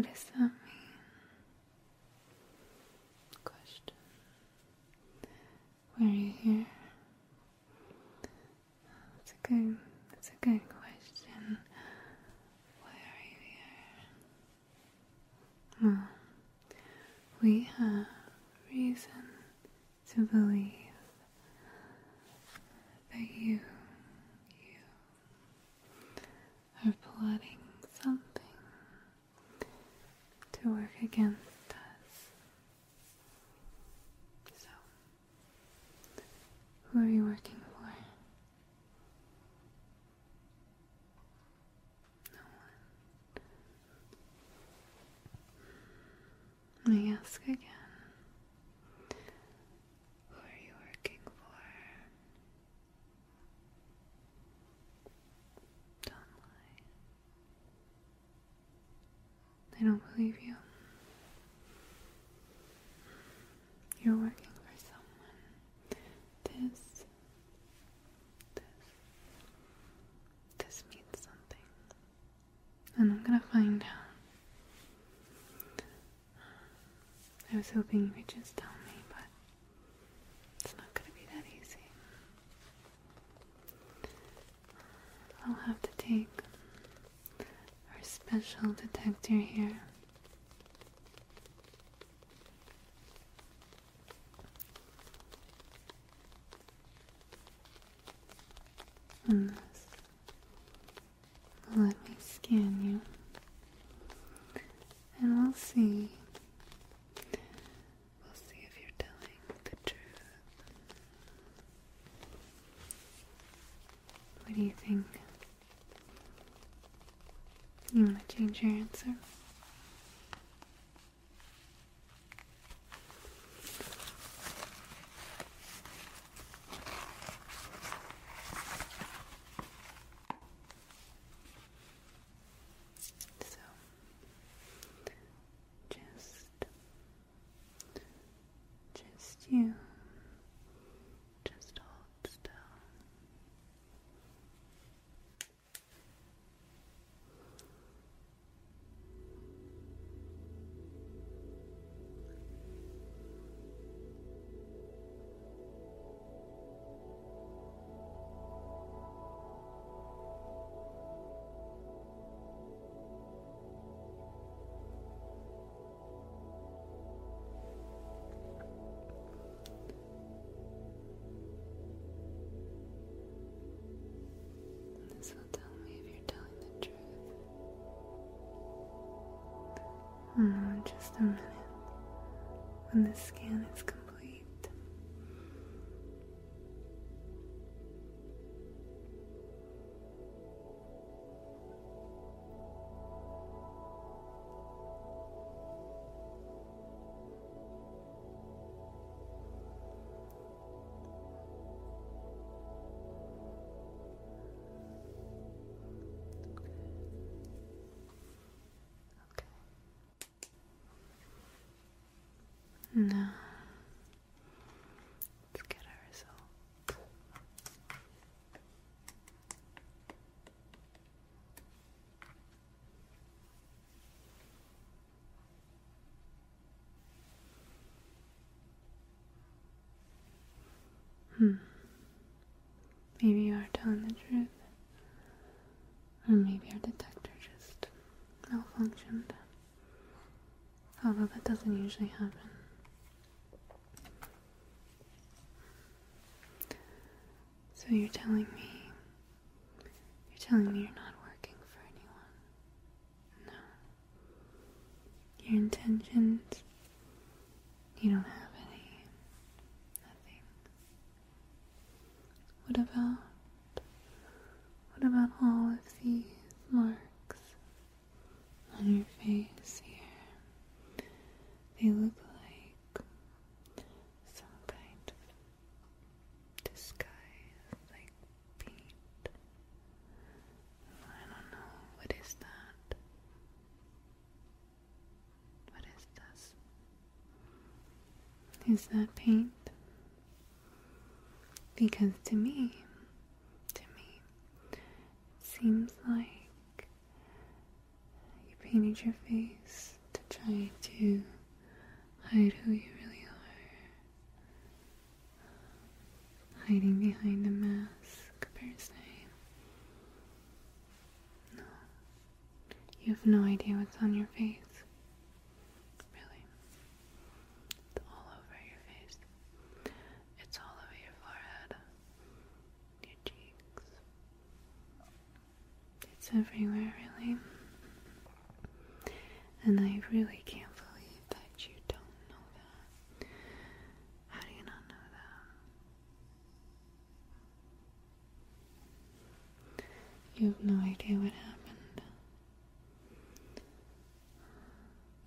What does that mean? Question. Why are you here? That's a good that's a good question. Why are you here? Well, we have reason to believe that you you are plotting something to work against us. So, who are you working for? No one. Let me ask again. Who are you working for? Don't lie. I don't believe you. You're working for someone. This. This. This means something. And I'm gonna find out. I was hoping you would just tell me, but it's not gonna be that easy. I'll have to take our special detector here. And this will let me scan you. And we'll see. We'll see if you're telling the truth. What do you think? You want to change your answer? So, just, just you, minute. When the scan is complete. Now, let's get our result. Hmm. Maybe you are telling the truth. Or maybe our detector just malfunctioned. Although that doesn't usually happen. So you're telling me you're telling me you're not working for anyone. No. Your intentions you don't have any. Nothing. What about what about all of these marks on your face here? They look like some kind of disguise, like paint. I don't know. What is that? What is this? Is that paint? Because to me, to me, it seems like you painted your face to try to hide who you really are, hiding behind a mask per se. No, you have no idea what's on your face. Really, it's all over your face. It's all over your forehead, your cheeks. Everywhere, really. And I really can't believe that you don't know that. How do you not know that? You have no idea what happened.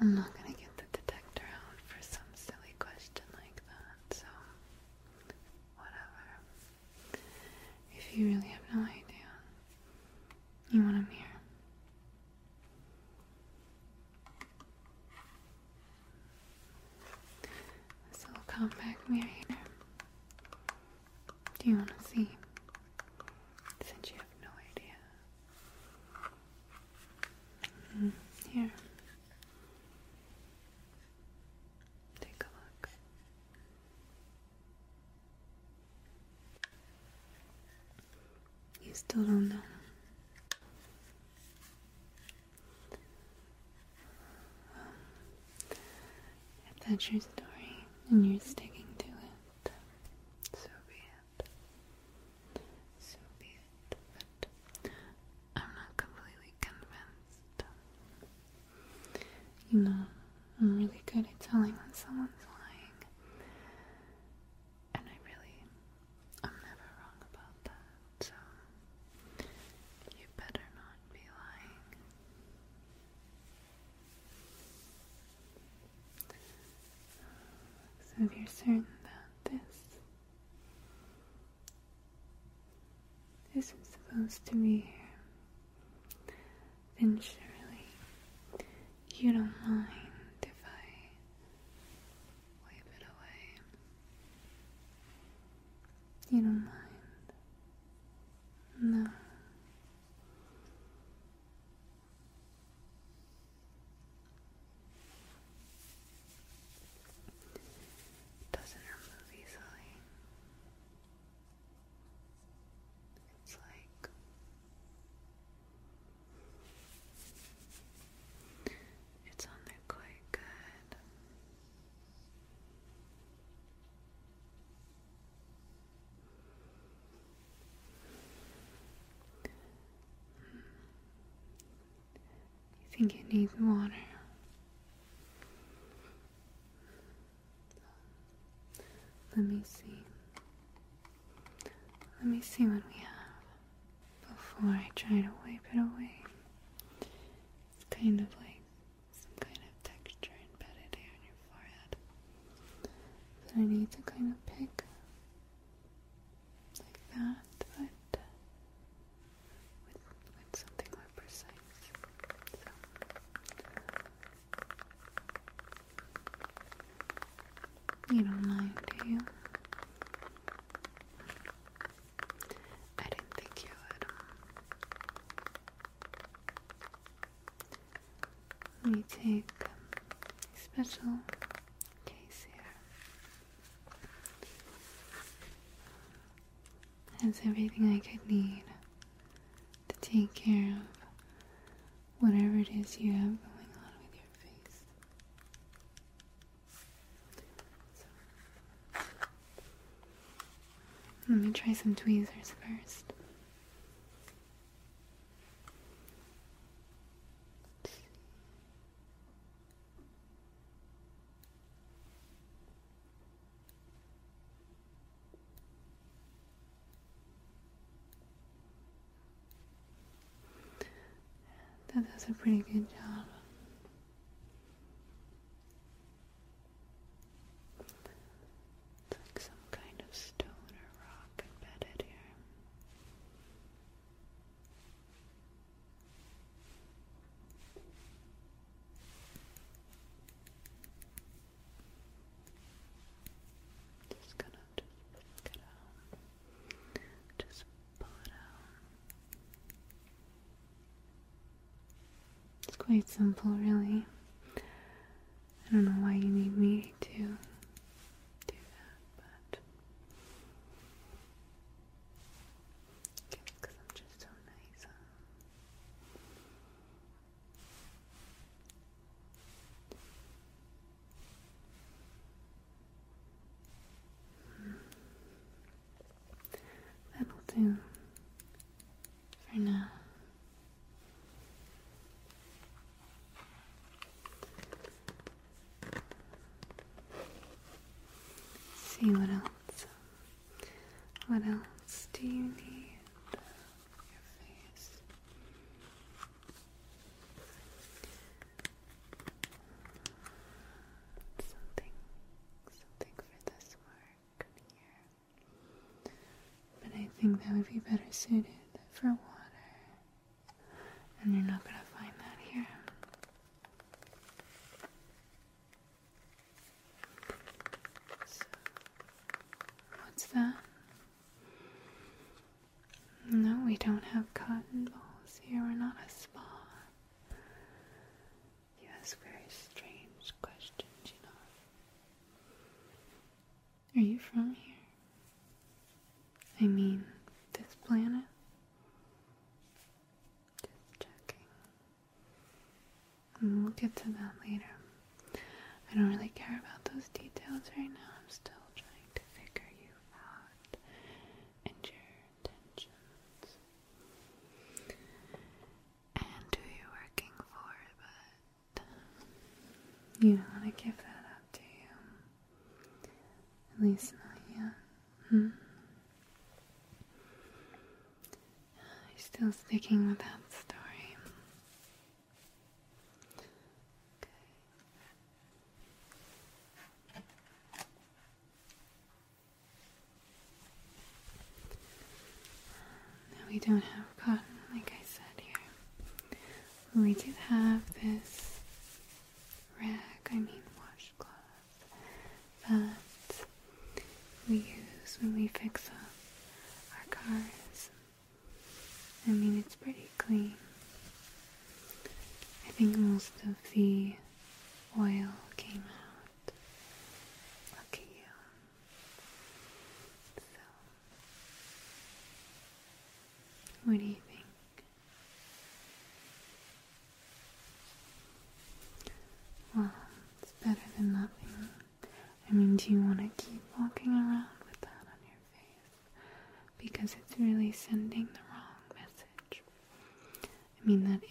I'm not gonna get the detector out for some silly question like that, so whatever. If you really have no idea, you want a mirror. This little compact mirror here. Do you want to see? Since you have no idea. Mm, Here. Take a look. You still don't know. If that's your story and you're sticking to it, so be it. So be it. But I'm not completely convinced. You know, I'm really good at telling when someone's lying. And I really, I'm never wrong about that. So, you better not be lying. So if you're certain that this isn't supposed to be here, then surely you don't mind if I wipe it away. You don't mind? No. doesn't remove easily. It's like it's on there quite good. You think it needs water? Let me see. Let me see what we have before I try to wipe it away. It's kind of like some kind of texture embedded here on your forehead that I need to kind of pick like that, but with, with something more precise. So. You don't mind, do you? I didn't think you would. Me take a special case here. Has everything I could need to take care of whatever it is you have going on with your face. Let me try some tweezers first. That does a pretty good job. It's like some kind of stone or rock embedded here. Just gonna just pick it out. Just pull it out. It's quite simple, really. I don't know why you need me to do that, but because I'm just so nice. Hmm. That'll do for now. see what else. What else do you need? Your face. Something, something for this work here. But I think that would be better suited for water. And you're not gonna find that here. So, what's that? No, we don't have cotton balls here. We're not a spa. You ask very strange questions, you know. Are you from here? I mean, this planet? Just checking. And get to that later. I don't really care about those details right now. I'm still trying to figure you out and your intentions and who you're working for, but you don't want to give that up, do you? At least not yet. Hmm? You're still sticking with that story. Now we don't have cotton, like I said here. When We do have this rag, I mean washcloth, that we use when we fix up our cars. I mean, it's pretty clean. I think most of the oil came out. Look at you. So, what do you think? Well, it's better than nothing. I mean, do you want to keep walking around with that on your face? Because it's really sending the wrong message. I mean, that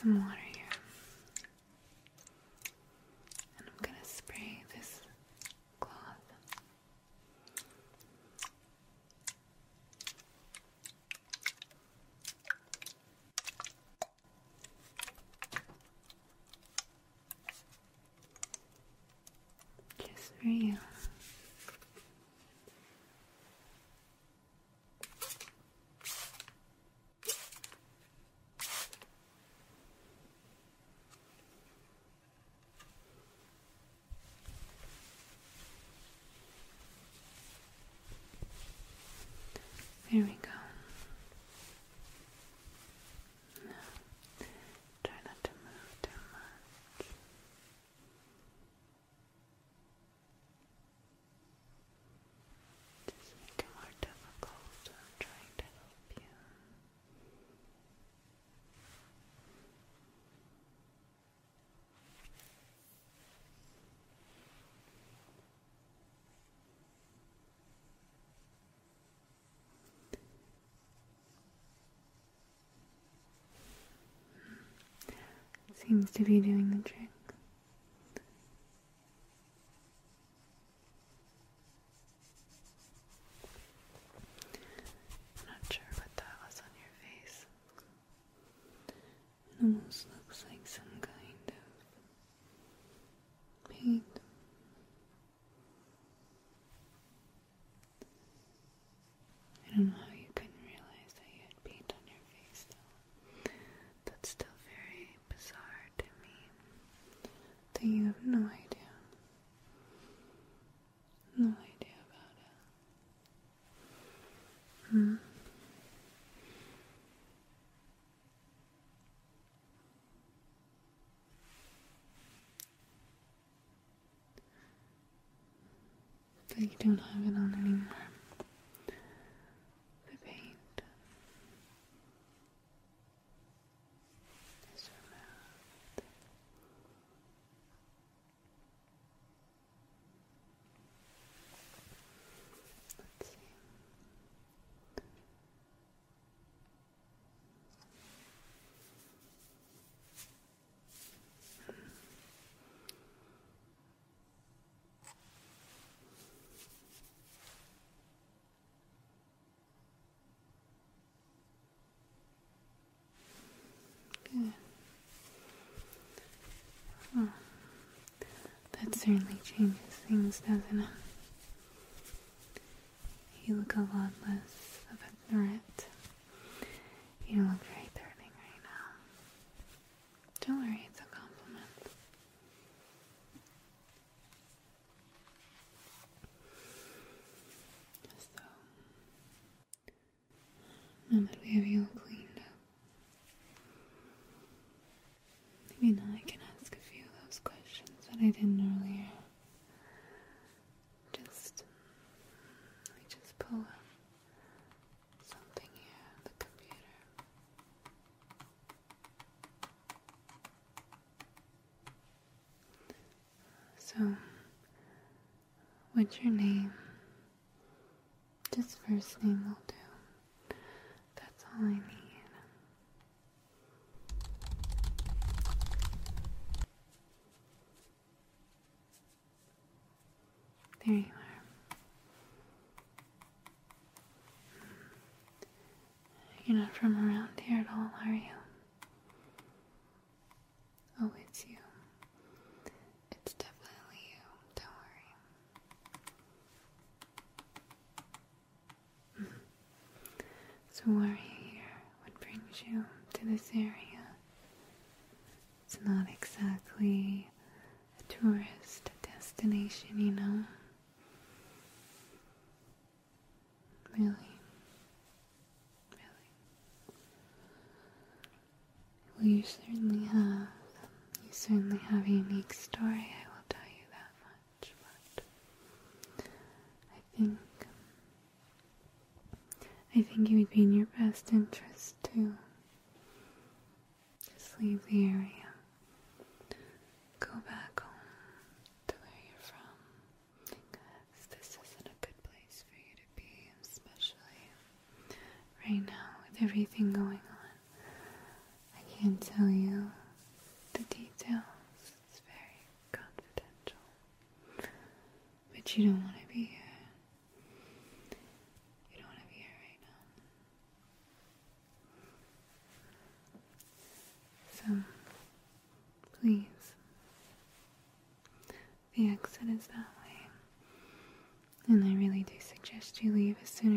some water here. And I'm going to spray this cloth. Just for you. Seems to be doing the trick. Not sure what that was on your face. Almost you don't have it on anymore. Certainly changes things, doesn't it? You look a lot less of a threat. You don't look very threatening right now. Don't worry, it's a compliment. So, now that we have you all cleaned up, maybe now I can ask a few of those questions that I didn't earlier. Just, let me just pull up something here on the computer. So, what's your name? Just first name will do. That's all I need. There you are. Hmm. You're not from around here at all, are you? Oh, it's you. It's definitely you. Don't worry. So, why are you here? What brings you to this area? It's not exactly a tourist destination, you know? Really? Really? Well, you certainly have. You certainly have a unique story, I will tell you that much, but I think I think it would be in your best interest to just leave the area. Go back home to where you're from. Because this isn't a good place for you to be, especially right now with everything going can't tell you the details, it's very confidential. But you don't want to be here. You don't want to be here right now. So, please. The exit is that way. And I really do suggest you leave as soon